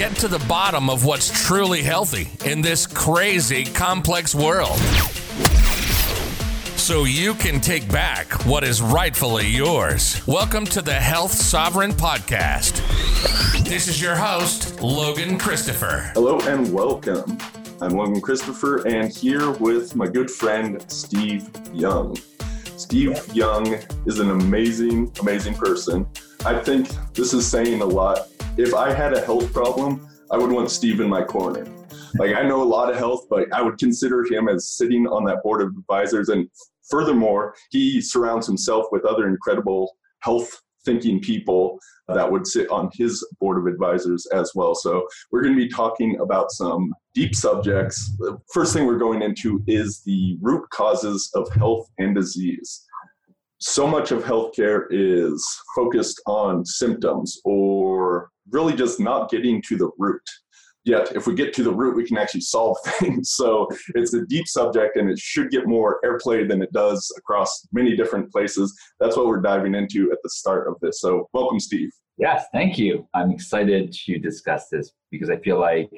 get to the bottom of what's truly healthy in this crazy, complex world. So you can take back what is rightfully yours. Welcome to the Health Sovereign Podcast. This is your host, Logan Christopher. Hello and welcome. I'm Logan Christopher, and here with my good friend Steve Young. Steve Young is an amazing, amazing person. I think this is saying a lot. If I had a health problem, I would want Steve in my corner. Like, I know a lot of health, but I would consider him as sitting on that board of advisors. And furthermore, he surrounds himself with other incredible health thinking people that would sit on his board of advisors as well. So, we're going to be talking about some deep subjects. The first thing we're going into is the root causes of health and disease. So much of healthcare is focused on symptoms or really just not getting to the root. Yet, if we get to the root, we can actually solve things. So, it's a deep subject and it should get more airplay than it does across many different places. That's what we're diving into at the start of this. So, welcome, Steve. Yes, thank you. I'm excited to discuss this because I feel like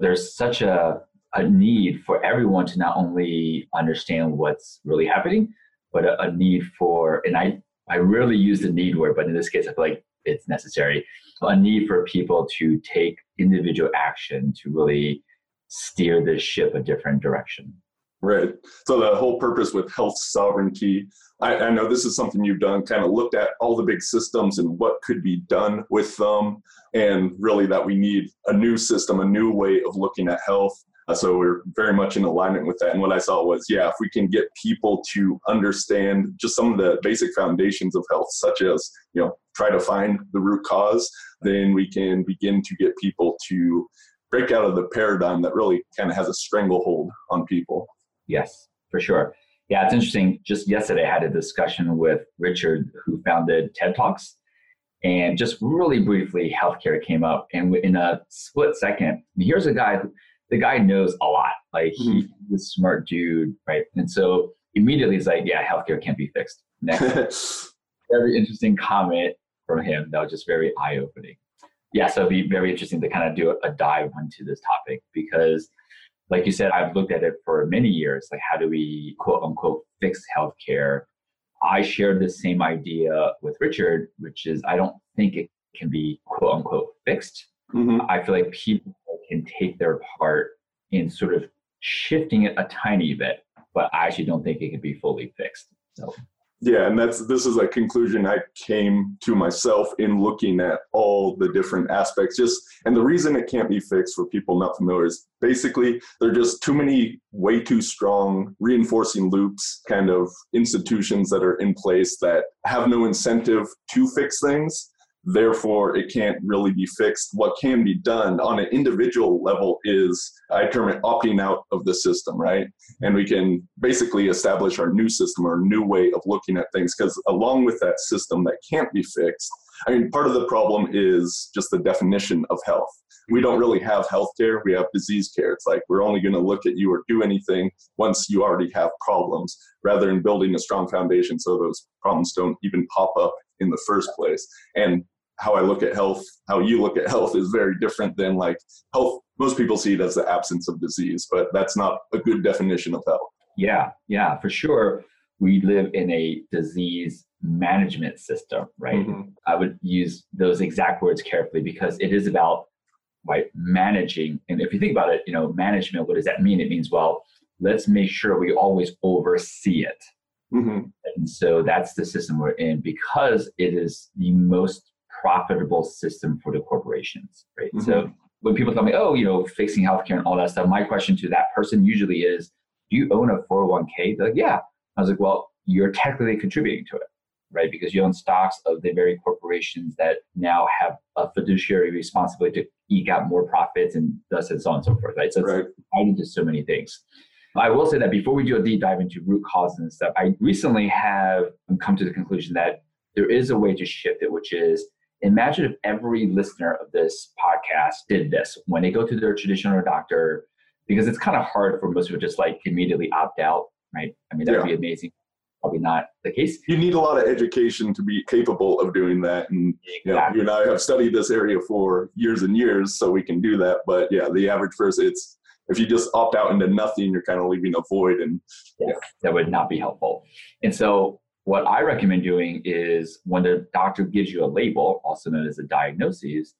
there's such a, a need for everyone to not only understand what's really happening, but a, a need for, and I, I rarely use the need word, but in this case, I feel like it's necessary, a need for people to take individual action to really steer this ship a different direction. Right. So the whole purpose with health sovereignty, I, I, know this is something you've done, kind of looked at all the big systems and what could be done with them, and really that we need a new system, a new way of looking at health. Uh, so we're very much in alignment with that. And what I saw was, yeah, if we can get people to understand just some of the basic foundations of health, such as, you know, try to find the root cause, then we can begin to get people to break out of the paradigm that really kind of has a stranglehold on people. Yes, for sure. Yeah, it's interesting. Just yesterday, I had a discussion with Richard, who founded TED Talks. And just really briefly, healthcare came up. And in a split second, here's a guy, the guy knows a lot. Like mm-hmm. he's a smart dude, right? And so immediately he's like, yeah, healthcare can't be fixed. Next. very interesting comment from him that was just very eye opening. Yeah, so it'd be very interesting to kind of do a dive into this topic because like you said, I've looked at it for many years. Like, how do we quote unquote fix healthcare? I shared the same idea with Richard, which is I don't think it can be quote unquote fixed. Mm-hmm. I feel like people can take their part in sort of shifting it a tiny bit, but I actually don't think it can be fully fixed. So yeah and that's this is a conclusion i came to myself in looking at all the different aspects just and the reason it can't be fixed for people not familiar is basically there are just too many way too strong reinforcing loops kind of institutions that are in place that have no incentive to fix things therefore it can't really be fixed. What can be done on an individual level is, I term it opting out of the system, right? And we can basically establish our new system or new way of looking at things because along with that system that can't be fixed, I mean, part of the problem is just the definition of health. We don't really have health care, we have disease care. It's like we're only going to look at you or do anything once you already have problems rather than building a strong foundation so those problems don't even pop up in the first place. And how I look at health, how you look at health is very different than like health. Most people see it as the absence of disease, but that's not a good definition of health. Yeah, yeah, for sure. We live in a disease management system, right? Mm-hmm. I would use those exact words carefully because it is about right managing. And if you think about it, you know, management, what does that mean? It means, well, let's make sure we always oversee it. Mm-hmm. And so that's the system we're in because it is the most profitable system for the corporations, right? Mm-hmm. So when people tell me, oh, you know, fixing healthcare and all that stuff, my question to that person usually is, do you own a 401k? They're like, yeah. I was like, well, you're technically contributing to it, right? Because you own stocks of the very corporations that now have a fiduciary responsibility to eke out more profits and thus and so on and so forth, right? So right. it's tied into so many things. I will say that before we do a deep dive into root causes and stuff, I recently have come to the conclusion that there is a way to shift it, which is Imagine if every listener of this podcast did this when they go to their traditional doctor, because it's kind of hard for most people just like immediately opt out, right? I mean, that would yeah. be amazing. probably not the case. You need a lot of education to be capable of doing that. And exactly. you, know, you and I have studied this area for years and years, so we can do that. But yeah, the average person, it's if you just opt out into nothing, you're kind of leaving a void. And yeah, that would not be helpful. And so what I recommend doing is when the doctor gives you a label, also known as a diagnosis,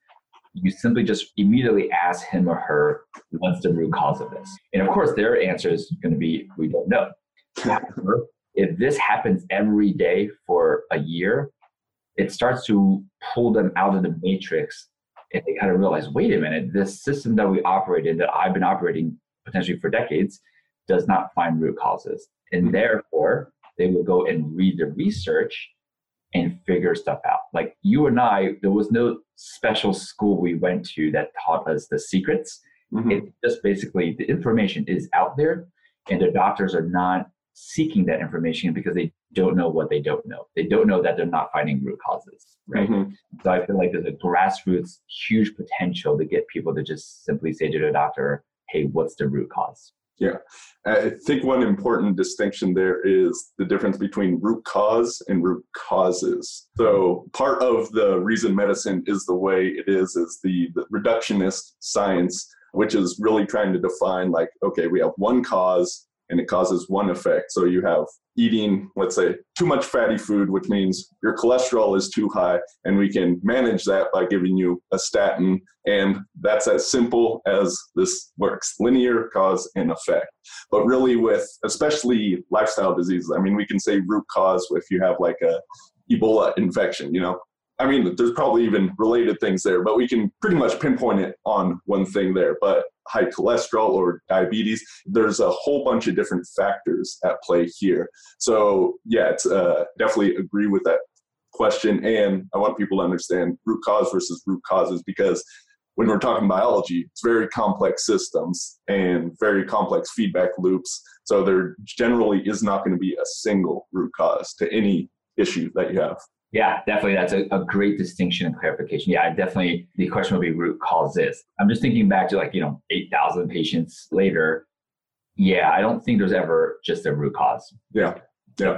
you simply just immediately ask him or her what's the root cause of this. And of course, their answer is going to be, we don't know. However, if this happens every day for a year, it starts to pull them out of the matrix and they kind of realize, wait a minute, this system that we operate in, that I've been operating potentially for decades, does not find root causes. And therefore, they will go and read the research and figure stuff out. Like you and I, there was no special school we went to that taught us the secrets. Mm-hmm. It just basically the information is out there, and the doctors are not seeking that information because they don't know what they don't know. They don't know that they're not finding root causes, right? Mm-hmm. So I feel like there's a grassroots huge potential to get people to just simply say to the doctor, "Hey, what's the root cause?" Yeah, I think one important distinction there is the difference between root cause and root causes. So part of the reason medicine is the way it is is the, the reductionist science, which is really trying to define like, okay, we have one cause and it causes one effect. So you have eating, let's say, too much fatty food, which means your cholesterol is too high, and we can manage that by giving you a statin. And that's as simple as this works linear cause and effect. But really, with especially lifestyle diseases, I mean, we can say root cause if you have like a Ebola infection, you know, I mean, there's probably even related things there, but we can pretty much pinpoint it on one thing there. But high cholesterol or diabetes, there's a whole bunch of different factors at play here. So, yeah, it's uh, definitely agree with that question. And I want people to understand root cause versus root causes because when we're talking biology, it's very complex systems and very complex feedback loops. So, there generally is not going to be a single root cause to any issue that you have. Yeah, definitely. That's a, a great distinction and clarification. Yeah, definitely the question would be root cause causes. I'm just thinking back to like, you know, 8,000 patients later. Yeah, I don't think there's ever just a root cause. Yeah. Yeah.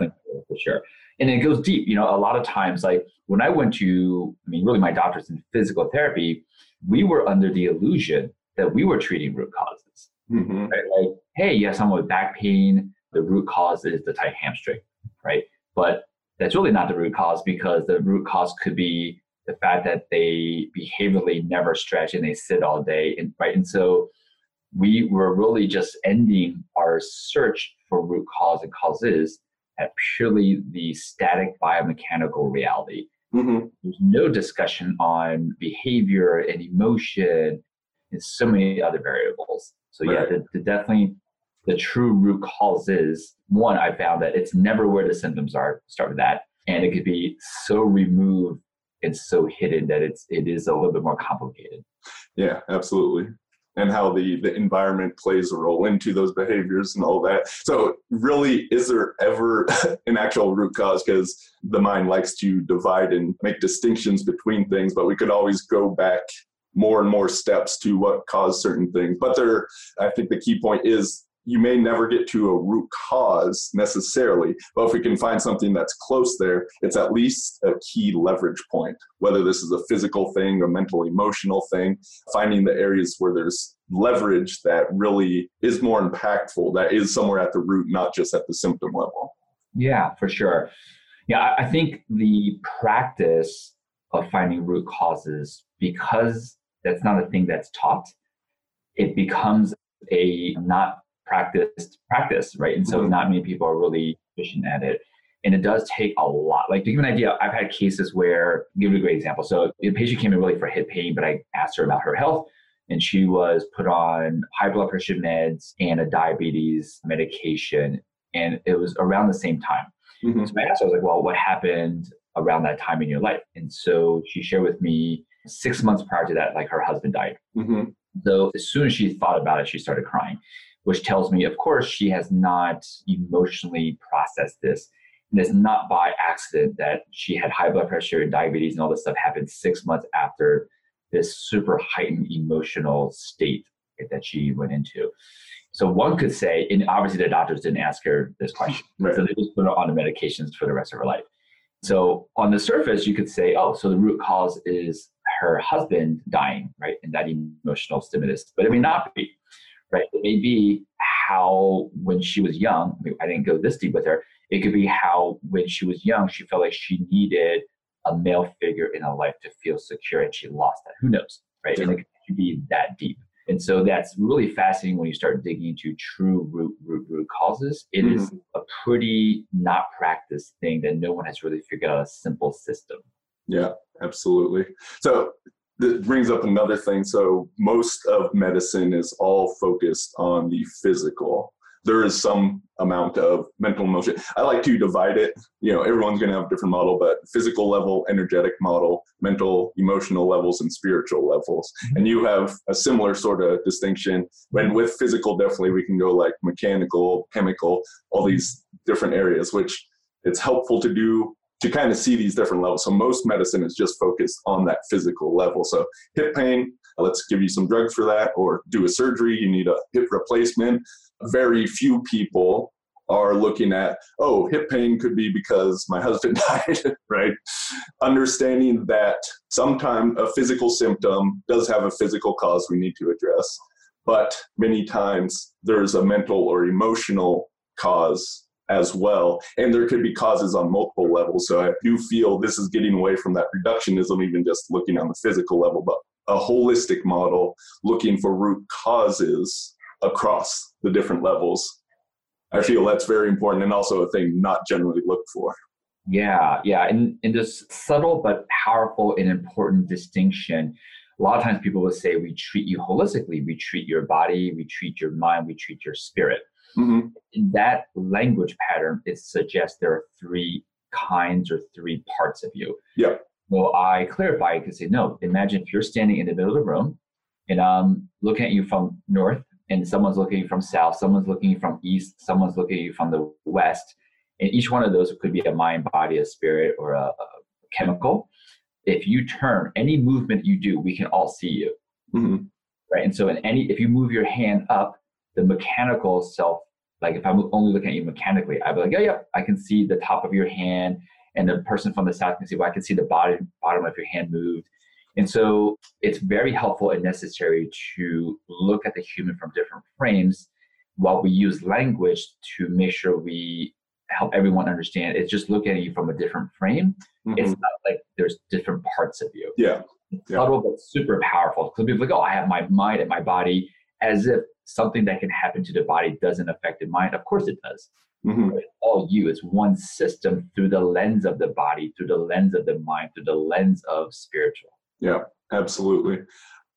For sure. And it goes deep. You know, a lot of times, like when I went to, I mean, really my doctors in physical therapy, we were under the illusion that we were treating root causes. Mm-hmm. Right? Like, hey, you have someone with back pain. The root cause is the tight hamstring, right? But that's really not the root cause because the root cause could be the fact that they behaviorally never stretch and they sit all day and right and so we were really just ending our search for root cause and causes at purely the static biomechanical reality mm-hmm. there's no discussion on behavior and emotion and so many other variables so right. yeah the, the definitely the true root cause is one, I found that it's never where the symptoms are. Start with that, and it could be so removed and so hidden that it's it is a little bit more complicated. Yeah, absolutely. And how the the environment plays a role into those behaviors and all that. So, really, is there ever an actual root cause? Because the mind likes to divide and make distinctions between things, but we could always go back more and more steps to what caused certain things. But there, I think the key point is you may never get to a root cause necessarily, but if we can find something that's close there, it's at least a key leverage point. Whether this is a physical thing, a mental, emotional thing, finding the areas where there's leverage that really is more impactful, that is somewhere at the root, not just at the symptom level. Yeah, for sure. Yeah, I think the practice of finding root causes, because that's not a thing that's taught, it becomes a not practiced practice, right? And so mm-hmm. not many people are really efficient at it. And it does take a lot. Like to give an idea, I've had cases where, give you a great example. So a patient came in really for hip pain, but I asked her about her health and she was put on high blood pressure meds and a diabetes medication. And it was around the same time. Mm-hmm. So I asked her, I was like, well, what happened around that time in your life? And so she shared with me six months prior to that, like her husband died. Mm-hmm. So as soon as she thought about it, she started crying which tells me, of course, she has not emotionally processed this. And it's not by accident that she had high blood pressure and diabetes and all this stuff happened six months after this super heightened emotional state that she went into. So one could say, and obviously the doctors didn't ask her this question. Right. So they just put her on the medications for the rest of her life. So on the surface, you could say, oh, so the root cause is her husband dying, right? And that emotional stimulus. But it may not be, right? It may be how when she was young, I, mean, I didn't go this deep with her. It could be how when she was young, she felt like she needed a male figure in her life to feel secure and she lost that. Who knows, right? And it could be that deep. And so that's really fascinating when you start digging into true root, root, root causes. It mm-hmm. is a pretty not practiced thing that no one has really figured out a simple system. Yeah, absolutely. So that brings up another thing. So most of medicine is all focused on the physical there is some amount of mental emotion. I like to divide it. You know, everyone's going to have a different model, but physical level, energetic model, mental, emotional levels, and spiritual levels. Mm-hmm. And you have a similar sort of distinction. When with physical, definitely we can go like mechanical, chemical, all these different areas, which it's helpful to do to kind of see these different levels. So most medicine is just focused on that physical level. So hip pain, uh, let's give you some drugs for that, or do a surgery, you need a hip replacement very few people are looking at, oh, hip pain could be because my husband died, right? Understanding that sometimes a physical symptom does have a physical cause we need to address, but many times there's a mental or emotional cause as well. And there could be causes on multiple levels. So I do feel this is getting away from that reductionism, even just looking on the physical level, but a holistic model looking for root causes across the different levels. I feel that's very important and also a thing not generally looked for. Yeah, yeah. And in this subtle but powerful and important distinction, a lot of times people will say we treat you holistically. We treat your body, we treat your mind, we treat your spirit. Mm-hmm. In that language pattern, it suggests there are three kinds or three parts of you. Yeah. Well, I clarify, I can say, no, imagine if you're standing in the middle of the room and I'm looking at you from north and someone's looking from south, someone's looking from east, someone's looking from the west. And each one of those could be a mind, body, a spirit, or a, a chemical. If you turn any movement you do, we can all see you. Mm-hmm. Right. And so in any if you move your hand up, the mechanical self, like if I'm only looking at you mechanically, I'd be like, yeah, yeah, I can see the top of your hand. And the person from the south can see, well, I can see the bottom bottom of your hand moved. And so it's very helpful and necessary to look at the human from different frames while we use language to make sure we help everyone understand. It's just looking at you from a different frame. Mm-hmm. It's not like there's different parts of you. Yeah. yeah. Subtle but super powerful. Because people like, oh, I have my mind and my body as if something that can happen to the body doesn't affect the mind. Of course it does. Mm-hmm. All you is one system through the lens of the body, through the lens of the mind, through the lens of spiritual. Yeah, absolutely.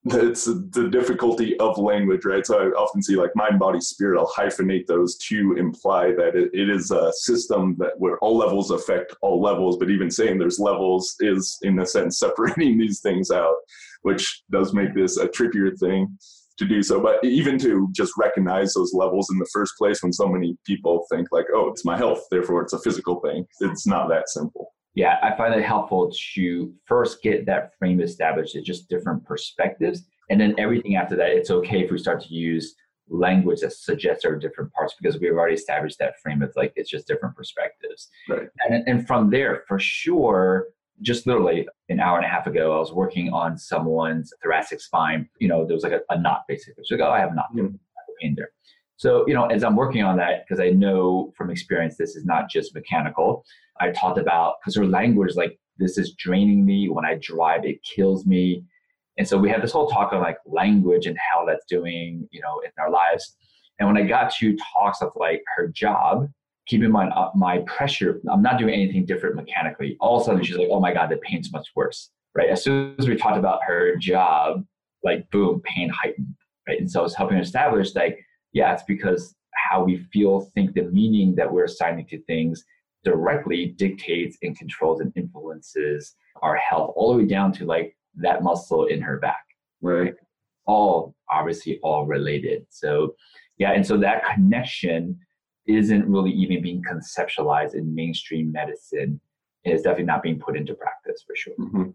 It's the difficulty of language, right? So I often see like mind, body, spirit. I'll hyphenate those to imply that it, it is a system that where all levels affect all levels. But even saying there's levels is, in a sense, separating these things out, which does make this a trickier thing to do so. But even to just recognize those levels in the first place, when so many people think like, "Oh, it's my health, therefore it's a physical thing," it's not that simple yeah, I find it helpful to first get that frame established It's just different perspectives. And then everything after that, it's okay if we start to use language that suggests there are different parts because we've already established that frame of like it's just different perspectives. Right. And, and from there, for sure, just literally an hour and a half ago, I was working on someone's thoracic spine. You know, there was like a, a knot basically. So like, oh, I have a knot pain there. So, you know, as I'm working on that, because I know from experience this is not just mechanical, I talked about because her language like this is draining me. When I drive, it kills me. And so we had this whole talk on like language and how that's doing, you know, in our lives. And when I got to talks of like her job, keep in mind uh, my pressure, I'm not doing anything different mechanically. All of a sudden she's like, oh my God, the pain's much worse. Right. As soon as we talked about her job, like boom, pain heightened. Right. And so I was helping her establish like yeah, it's because how we feel, think, the meaning that we're assigning to things directly dictates and controls and influences our health, all the way down to like that muscle in her back. Right. All obviously all related. So, yeah, and so that connection isn't really even being conceptualized in mainstream medicine and it's definitely not being put into practice for sure. Mm-hmm.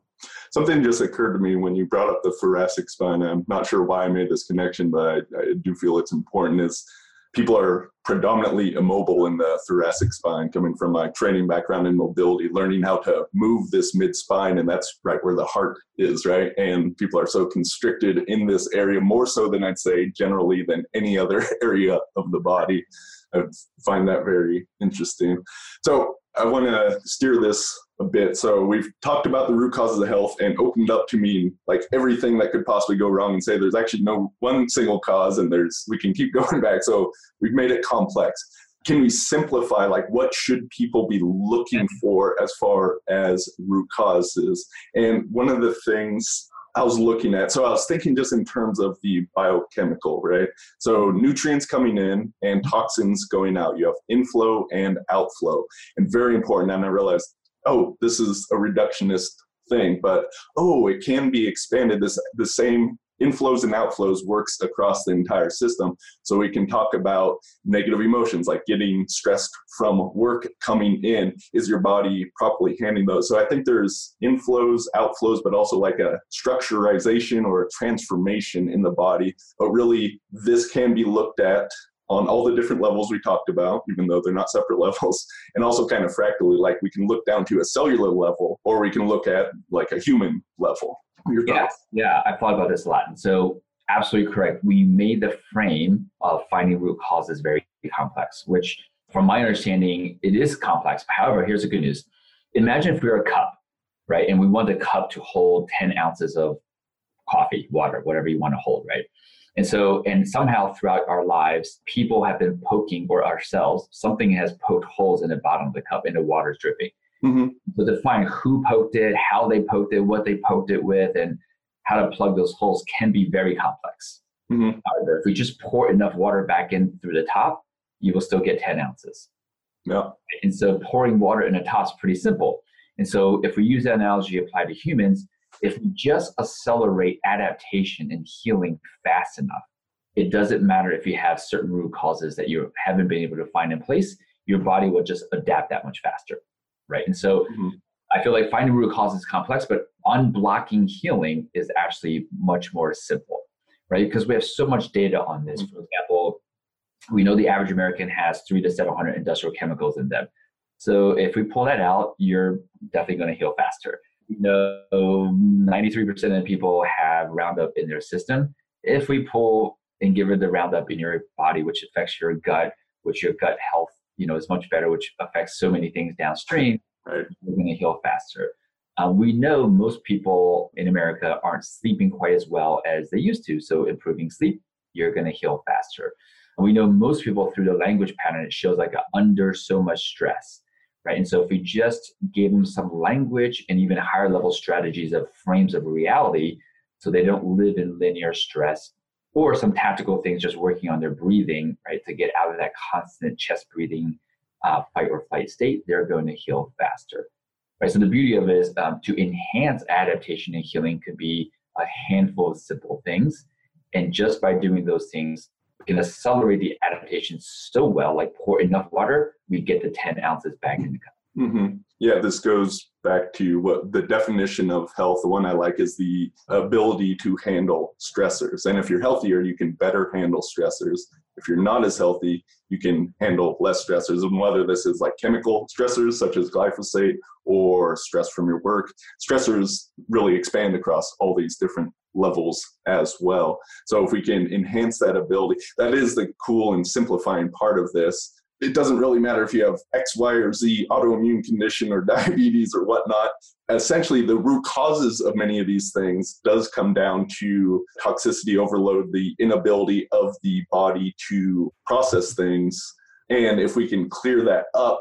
Something just occurred to me when you brought up the thoracic spine. I'm not sure why I made this connection, but I, I do feel it's important. Is people are predominantly immobile in the thoracic spine, coming from my training background in mobility, learning how to move this mid spine, and that's right where the heart is, right? And people are so constricted in this area, more so than I'd say generally than any other area of the body. I find that very interesting. So I want to steer this a bit. So we've talked about the root causes of health and opened up to mean like everything that could possibly go wrong and say there's actually no one single cause and there's we can keep going back. So we've made it complex. Can we simplify like what should people be looking mm-hmm. for as far as root causes? And one of the things I was looking at. So I was thinking just in terms of the biochemical, right? So nutrients coming in and toxins going out. You have inflow and outflow, and very important. And I realized, oh, this is a reductionist thing, but oh, it can be expanded. This the same inflows and outflows works across the entire system. So we can talk about negative emotions like getting stressed from work coming in. Is your body properly handling those? So I think there's inflows, outflows, but also like a structurization or a transformation in the body. But really, this can be looked at on all the different levels we talked about, even though they're not separate levels, and also kind of fractally, like we can look down to a cellular level, or we can look at like a human level. Your yeah, yeah, I've thought about this a lot. And so, absolutely correct. We made the frame of finding root causes very complex, which, from my understanding, it is complex. However, here's the good news imagine if we were a cup, right? And we want the cup to hold 10 ounces of coffee, water, whatever you want to hold, right? And so, and somehow throughout our lives, people have been poking, or ourselves, something has poked holes in the bottom of the cup and the water's dripping. Mm-hmm. So to find who poked it, how they poked it, what they poked it with, and how to plug those holes can be very complex. Mm-hmm. However, if we just pour enough water back in through the top, you will still get 10 ounces. Yeah. And so pouring water in the top is pretty simple. And so if we use that analogy applied to humans, if we just accelerate adaptation and healing fast enough, it doesn't matter if you have certain root causes that you haven't been able to find in place, your body will just adapt that much faster. Right. And so mm-hmm. I feel like finding root causes is complex, but unblocking healing is actually much more simple, right? Because we have so much data on this. Mm-hmm. For example, we know the average American has three to 700 industrial chemicals in them. So if we pull that out, you're definitely going to heal faster you know 93% of people have Roundup in their system. If we pull and give her the Roundup in your body, which affects your gut, which your gut health, you know, is much better, which affects so many things downstream, right. you're going to heal faster. Uh, we know most people in America aren't sleeping quite as well as they used to. So improving sleep, you're going to heal faster. And we know most people through the language pattern, it shows like under so much stress right? And so if we just gave them some language and even higher level strategies of frames of reality, so they don't live in linear stress, or some tactical things, just working on their breathing, right, to get out of that constant chest breathing, uh, fight or flight state, they're going to heal faster, right? So the beauty of it is um, to enhance adaptation and healing could be a handful of simple things, and just by doing those things, we can accelerate the adaptation so well, like pour enough water, we get the 10 ounces back in the cup. Mm-hmm. Yeah, this goes back to what the definition of health. The one I like is the ability to handle stressors. And if you're healthier, you can better handle stressors. If you're not as healthy, you can handle less stressors. And whether this is like chemical stressors such as glyphosate or stress from your work, stressors really expand across all these different levels as well. So if we can enhance that ability, that is the cool and simplifying part of this. It doesn't really matter if you have X, Y, or Z autoimmune condition or diabetes or whatnot. Essentially, the root causes of many of these things does come down to toxicity overload, the inability of the body to process things. And if we can clear that up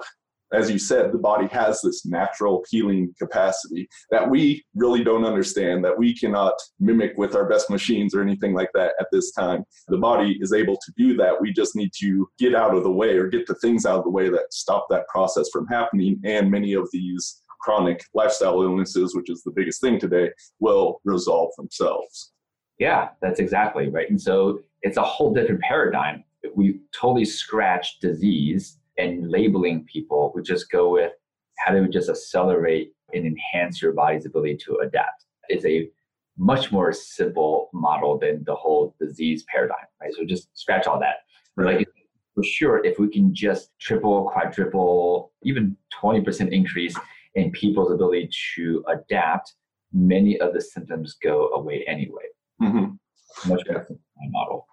as you said, the body has this natural healing capacity that we really don't understand, that we cannot mimic with our best machines or anything like that at this time. The body is able to do that. We just need to get out of the way or get the things out of the way that stop that process from happening. And many of these chronic lifestyle illnesses, which is the biggest thing today, will resolve themselves. Yeah, that's exactly right. And so it's a whole different paradigm. We totally scratch disease and labeling people. We just go with how do we just accelerate and enhance your body's ability to adapt? It's a much more simple model than the whole disease paradigm, right? So just scratch all that. Right. Like for sure, if we can just triple, quadruple, even 20% increase in people's ability to adapt, many of the symptoms go away anyway. Mm-hmm. Much better model.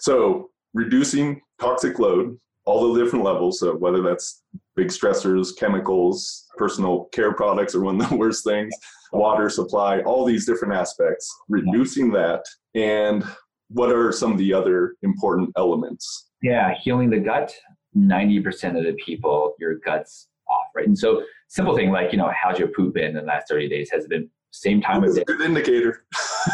So reducing toxic load, all the different levels, so whether that's big stressors, chemicals, personal care products are one of the worst things, water supply, all these different aspects, reducing that. And what are some of the other important elements? Yeah, healing the gut. 90% of the people, your gut's off, right? And so, simple thing like, you know, how's your poop been in the last 30 days? Has it been same time of day? Good indicator.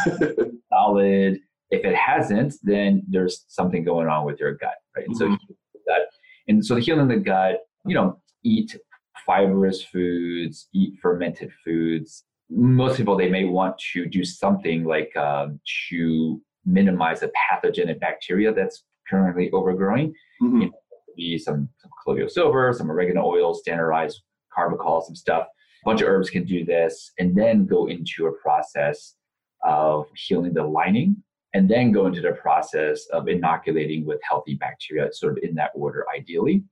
Solid. If it hasn't, then there's something going on with your gut, right? And mm-hmm. so. And so, the healing the gut, you know, eat fibrous foods, eat fermented foods. Most people, they may want to do something like um, to minimize the pathogenic bacteria that's currently overgrowing. Mm-hmm. You know, be some, some colloidal silver, some oregano oil, standardized carvacrol, some stuff. A bunch of herbs can do this, and then go into a process of healing the lining, and then go into the process of inoculating with healthy bacteria, sort of in that order, ideally.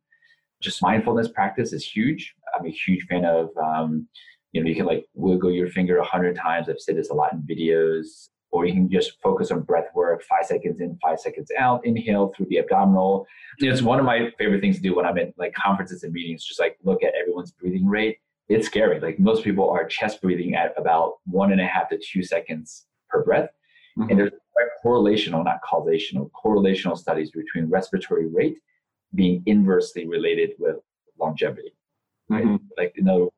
Just mindfulness practice is huge. I'm a huge fan of, um, you know, you can like wiggle your finger a hundred times. I've said this a lot in videos or you can just focus on breath work, five seconds in, five seconds out, inhale through the abdominal. It's one of my favorite things to do when I'm in like conferences and meetings, just like look at everyone's breathing rate. It's scary. Like most people are chest breathing at about one and a half to two seconds per breath. Mm-hmm. And there's correlational, not causational, correlational studies between respiratory rate being inversely related with longevity. Right? Mm-hmm. Like, you know,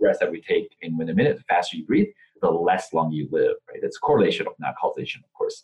breaths that we take in within a minute, the faster you breathe, the less long you live, right? It's correlational, not causation, of course.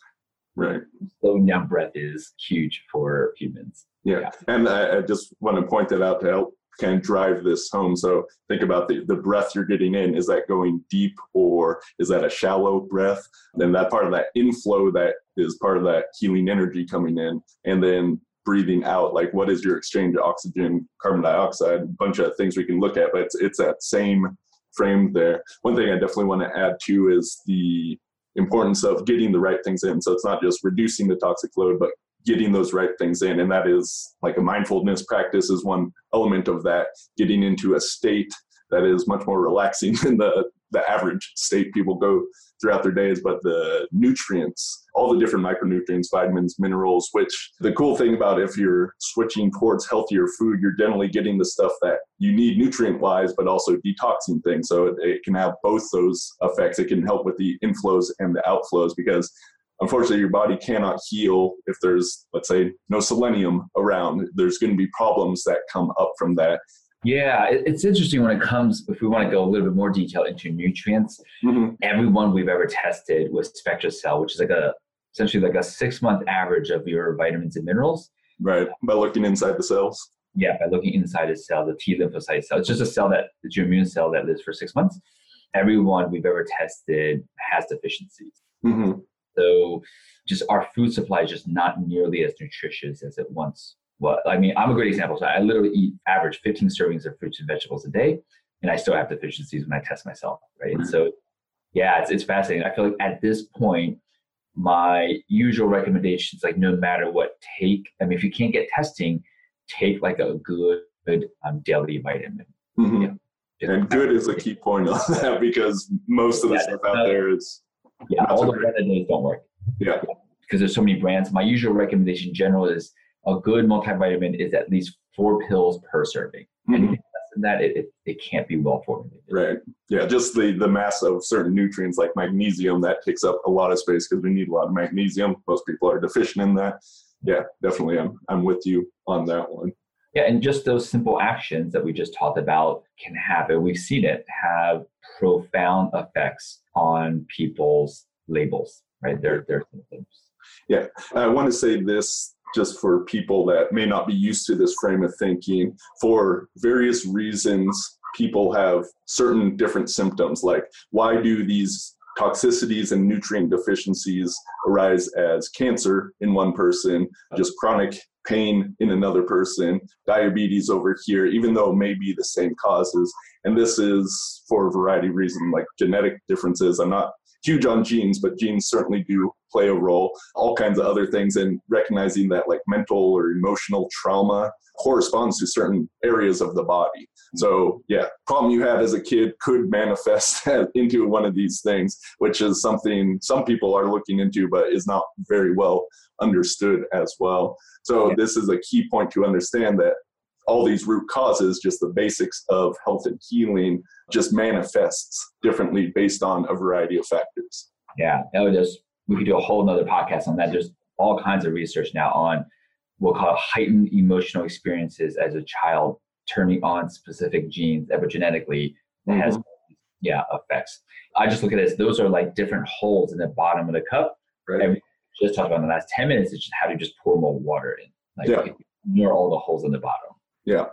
Right. Slowing down breath is huge for humans. Yeah. yeah. And I, I, just want to point that out to help of drive this home. So think about the, the breath you're getting in. Is that going deep or is that a shallow breath? Then that part of that inflow that is part of that healing energy coming in. And then breathing out, like what is your exchange of oxygen, carbon dioxide, a bunch of things we can look at, but it's, it's that same frame there. One thing I definitely want to add too is the importance of getting the right things in. So it's not just reducing the toxic load, but getting those right things in. And that is like a mindfulness practice is one element of that, getting into a state that is much more relaxing than the the average state people go throughout their days, but the nutrients, all the different micronutrients, vitamins, minerals, which the cool thing about if you're switching towards healthier food, you're generally getting the stuff that you need nutrient wise, but also detoxing things. So it, it can have both those effects. It can help with the inflows and the outflows because unfortunately your body cannot heal if there's let's say no selenium around there's going to be problems that come up from that yeah, it's interesting when it comes, if we want to go a little bit more detail into nutrients. Mm-hmm. Everyone we've ever tested with SpectraCell, which is like a essentially like a six month average of your vitamins and minerals. Right, by looking inside the cells. Yeah, by looking inside the cell, the T lymphocyte cell. It's just a cell that, it's your immune cell that lives for six months. Everyone we've ever tested has deficiencies. Mm-hmm. So just our food supply is just not nearly as nutritious as it once was. I mean, I'm a great example. So I literally eat average 15 servings of fruits and vegetables a day, and I still have deficiencies when I test myself, right? Mm-hmm. So, yeah, it's, it's fascinating. I feel like at this point, my usual recommendations, like no matter what, take. I mean, if you can't get testing, take like a good, good um, daily vitamin. Mm-hmm. Yeah. And good is a key point on that because most of the yeah, stuff out there is yeah, all the branded days don't work. Yeah. yeah, because there's so many brands. My usual recommendation in general is a good multivitamin is at least four pills per serving. Mm-hmm. Anything less than that, it, it, it can't be well formulated. Right. Yeah. Just the, the mass of certain nutrients like magnesium that takes up a lot of space because we need a lot of magnesium. Most people are deficient in that. Yeah, definitely. I'm, I'm with you on that one. Yeah, and just those simple actions that we just talked about can have, and we've seen it have profound effects on people's labels, right? Their their symptoms. Yeah, I want to say this just for people that may not be used to this frame of thinking for various reasons people have certain different symptoms like why do these toxicities and nutrient deficiencies arise as cancer in one person, just chronic pain in another person, diabetes over here, even though it may be the same causes. And this is for a variety of reasons, like genetic differences. I'm not huge on genes, but genes certainly do play a role, all kinds of other things, and recognizing that like mental or emotional trauma corresponds to certain areas of the body. Mm-hmm. So, yeah, problem you had as a kid could manifest into one of these things, which is something some people are looking into, but is not very well understood as well. So, yeah. this is a key point to understand that all these root causes, just the basics of health and healing, just manifests differently based on a variety of factors. Yeah, that would just we could do a whole nother podcast on that. There's all kinds of research now on we'll call it heightened emotional experiences as a child turning on specific genes epigenetically that mm-hmm. has yeah effects. I just look at it as those are like different holes in the bottom of the cup. Right. And we just talked about in the last 10 minutes is just how to just pour more water in. Like yeah. ignore all the holes in the bottom. Yeah.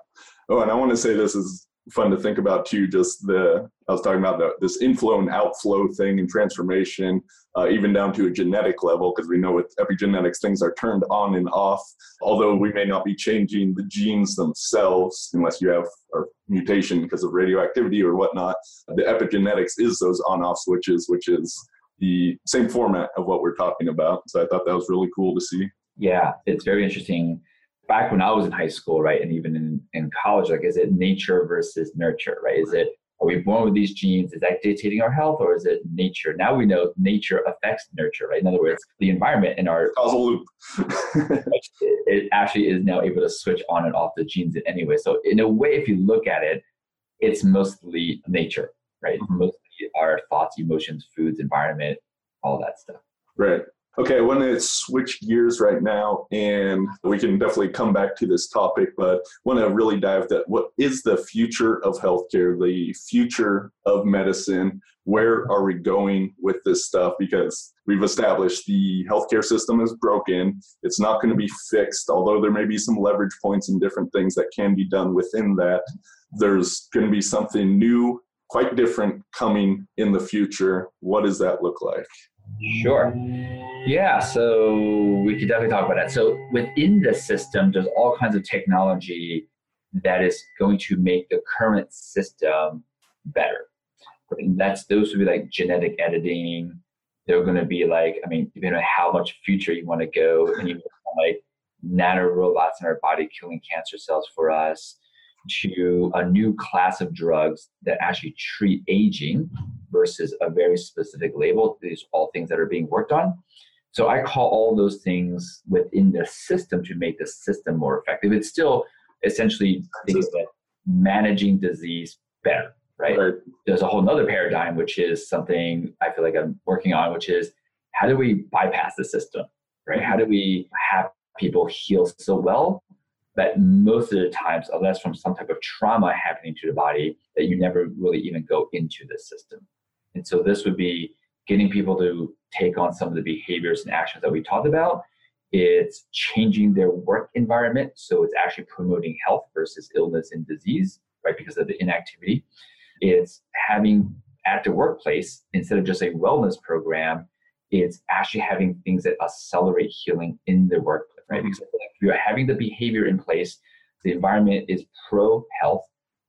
Oh, and I want to say this is fun to think about too. Just the I was talking about the, this inflow and outflow thing and transformation, uh, even down to a genetic level, because we know with epigenetics things are turned on and off. Although we may not be changing the genes themselves, unless you have a mutation because of radioactivity or whatnot. The epigenetics is those on-off switches, which is the same format of what we're talking about. So I thought that was really cool to see. Yeah, it's very interesting back when I was in high school, right, and even in, in college, like, is it nature versus nurture, right? Is it are we born with these genes? Is that dictating our health, or is it nature? Now we know nature affects nurture, right? In other words, the environment in our causal loop. it actually is now able to switch on and off the genes in any way. So in a way, if you look at it, it's mostly nature, right? Mm-hmm. Mostly our thoughts, emotions, foods, environment, all that stuff. Right. Okay, I want to switch gears right now, and we can definitely come back to this topic, but I want to really dive that what is the future of healthcare, the future of medicine? Where are we going with this stuff? Because we've established the healthcare system is broken. It's not going to be fixed, although there may be some leverage points and different things that can be done within that. There's going to be something new, quite different coming in the future. What does that look like? Sure. Yeah, so we could definitely talk about that. So within the system, there's all kinds of technology that is going to make the current system better. And that's those would be like genetic editing. They're going to be like, I mean, depending on how much future you want to go, and you like nano robots in our body killing cancer cells for us, to a new class of drugs that actually treat aging versus a very specific label. These are all things that are being worked on. So I call all those things within the system to make the system more effective. It's still essentially managing disease better, right? right? There's a whole other paradigm, which is something I feel like I'm working on, which is how do we bypass the system, right? How do we have people heal so well that most of the times, unless from some type of trauma happening to the body, that you never really even go into the system. And so this would be getting people to take on some of the behaviors and actions that we talked about. It's changing their work environment. So it's actually promoting health versus illness and disease, right? Because of the inactivity. It's having at the workplace, instead of just a wellness program, it's actually having things that accelerate healing in the workplace, right? Mm-hmm. Because if you're having the behavior in place, the environment is pro health,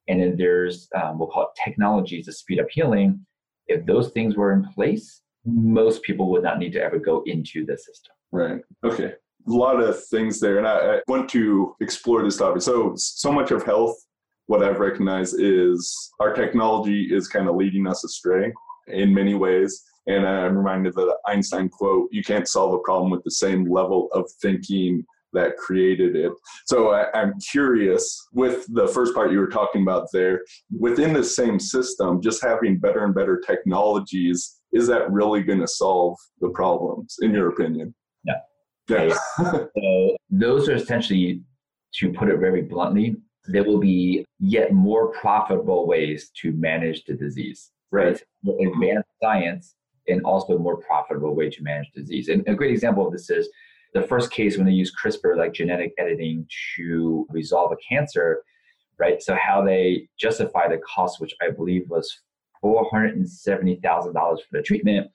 and then there's um, we'll call it technologies to speed up healing. If those things were in place, most people would not need to ever go into the system. Right. Okay. A lot of things there, and I, I want to explore this topic. So, so much of health, what I've recognized is our technology is kind of leading us astray in many ways. And I'm reminded of the Einstein quote: "You can't solve a problem with the same level of thinking that created it. So I, am curious with the first part you were talking about there, within the same system, just having better and better technologies, is that really going to solve the problems, in your opinion? No. Yeah. so those are essentially, to put it very bluntly, there will be yet more profitable ways to manage the disease. Right. Advanced science and also a more profitable way to manage disease. And a great example of this is the first case when they use CRISPR, like genetic editing, to resolve a cancer, right? So how they justify the cost, which I believe was $470,000 for the treatment.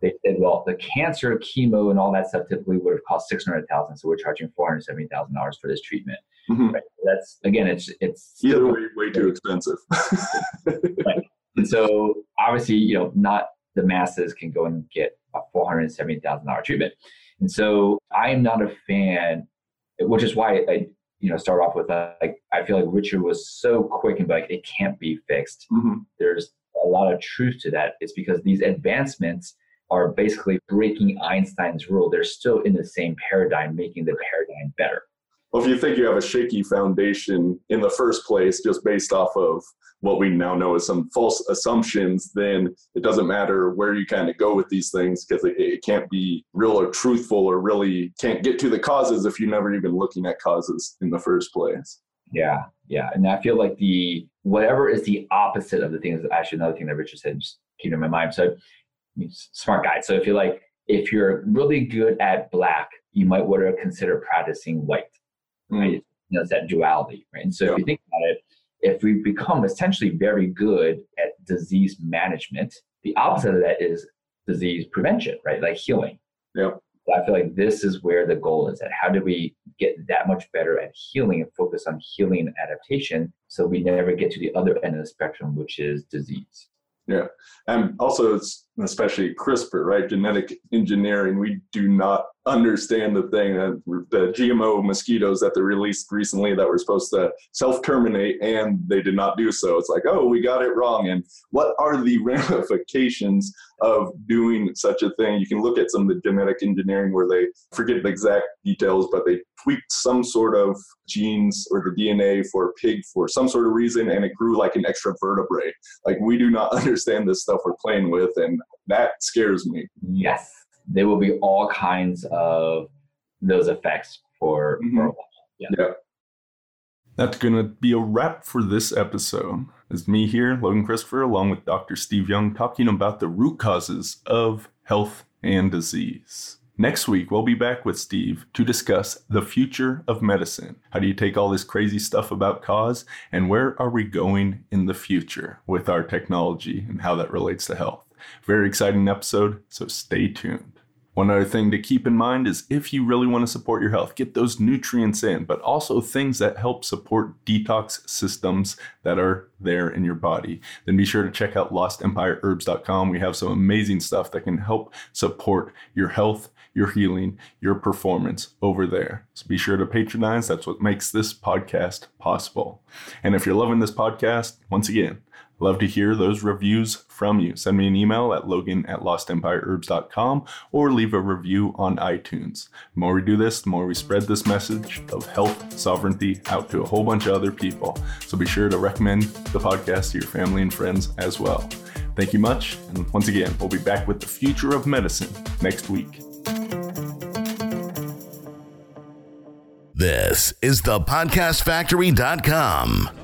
They said, well, the cancer, chemo, and all that stuff typically would have cost 600000 So we're charging $470,000 for this treatment. Mm-hmm. Right? That's, again, it's, it's either way, way too expensive. right. And so obviously, you know, not the masses can go and get a $470,000 treatment. And so I am not a fan, which is why I, you know, start off with uh, like, I feel like Richard was so quick and like, it can't be fixed. Mm-hmm. There's a lot of truth to that. It's because these advancements are basically breaking Einstein's rule. They're still in the same paradigm, making the paradigm better. Well, if you think you have a shaky foundation in the first place, just based off of what we now know as some false assumptions, then it doesn't matter where you kind of go with these things because it, it, can't be real or truthful or really can't get to the causes if you're never even looking at causes in the first place. Yeah, yeah. And I feel like the whatever is the opposite of the things, actually another thing that Richard said, just keep in my mind. So smart guy. So if you're like, if you're really good at black, you might want to consider practicing white. Right? Mm. You know, it's that duality, right? And so yeah. if you think about it, if we become essentially very good at disease management, the opposite of that is disease prevention, right? Like healing. Yeah. I feel like this is where the goal is at. How do we get that much better at healing and focus on healing and adaptation so we never get to the other end of the spectrum, which is disease? Yeah. And also, it's especially CRISPR, right? Genetic engineering. We do not understand the thing that the GMO mosquitoes that they released recently that were supposed to self terminate and they did not do so. It's like, oh, we got it wrong. And what are the ramifications of doing such a thing? You can look at some of the genetic engineering where they forget the exact details, but they tweaked some sort of genes or the DNA for a pig for some sort of reason and it grew like an extra vertebrae. Like, we do not understand this stuff we're playing with. And that scares me. Yes there will be all kinds of those effects for, mm-hmm. for yeah. yeah. That's going to be a wrap for this episode. It's me here, Logan Christopher, along with Dr. Steve Young, talking about the root causes of health and disease. Next week, we'll be back with Steve to discuss the future of medicine. How do you take all this crazy stuff about cause, and where are we going in the future with our technology and how that relates to health? Very exciting episode, so stay tuned. One other thing to keep in mind is if you really want to support your health, get those nutrients in, but also things that help support detox systems that are there in your body. Then be sure to check out lostempireherbs.com. We have some amazing stuff that can help support your health, your healing, your performance over there. So be sure to patronize. That's what makes this podcast possible. And if you're loving this podcast, once again, Love to hear those reviews from you. Send me an email at logan at lostempireherbs.com or leave a review on iTunes. The more we do this, the more we spread this message of health sovereignty out to a whole bunch of other people. So be sure to recommend the podcast to your family and friends as well. Thank you much. And once again, we'll be back with the future of medicine next week. This is the podcastfactory.com.